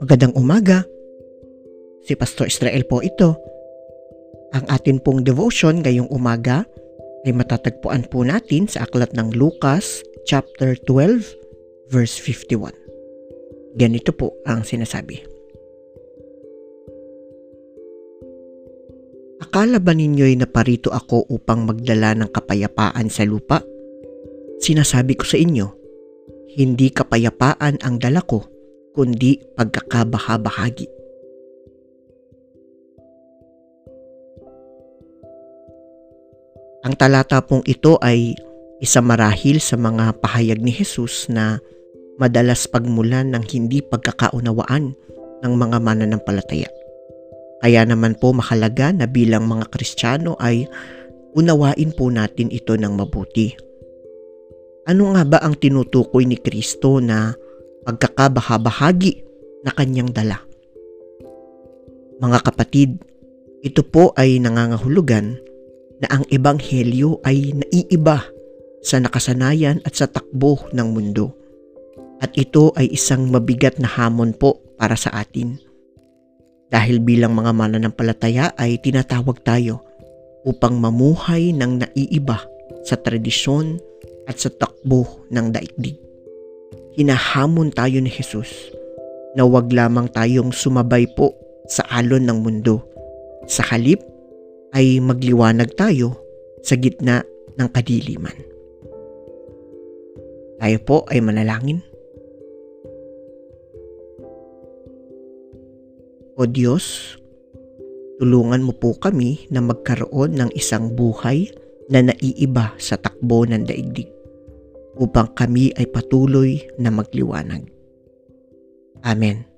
Magandang umaga. Si Pastor Israel po ito. Ang atin pong devotion ngayong umaga ay matatagpuan po natin sa aklat ng Lucas chapter 12 verse 51. Ganito po ang sinasabi. Akala ba ninyo'y naparito ako upang magdala ng kapayapaan sa lupa? Sinasabi ko sa inyo, hindi kapayapaan ang dala ko, kundi pagkakabahabahagi. Ang talata pong ito ay isa marahil sa mga pahayag ni Jesus na madalas pagmulan ng hindi pagkakaunawaan ng mga mananampalataya. Kaya naman po mahalaga na bilang mga Kristiyano ay unawain po natin ito ng mabuti. Ano nga ba ang tinutukoy ni Kristo na pagkakabahabahagi na kanyang dala? Mga kapatid, ito po ay nangangahulugan na ang ebanghelyo ay naiiba sa nakasanayan at sa takbo ng mundo. At ito ay isang mabigat na hamon po para sa atin. Dahil bilang mga mananampalataya ay tinatawag tayo upang mamuhay ng naiiba sa tradisyon at sa takbo ng daigdig. Hinahamon tayo ni Jesus na wag lamang tayong sumabay po sa alon ng mundo. Sa halip ay magliwanag tayo sa gitna ng kadiliman. Tayo po ay manalangin. O Diyos, tulungan mo po kami na magkaroon ng isang buhay na naiiba sa takbo ng daigdig upang kami ay patuloy na magliwanag. Amen.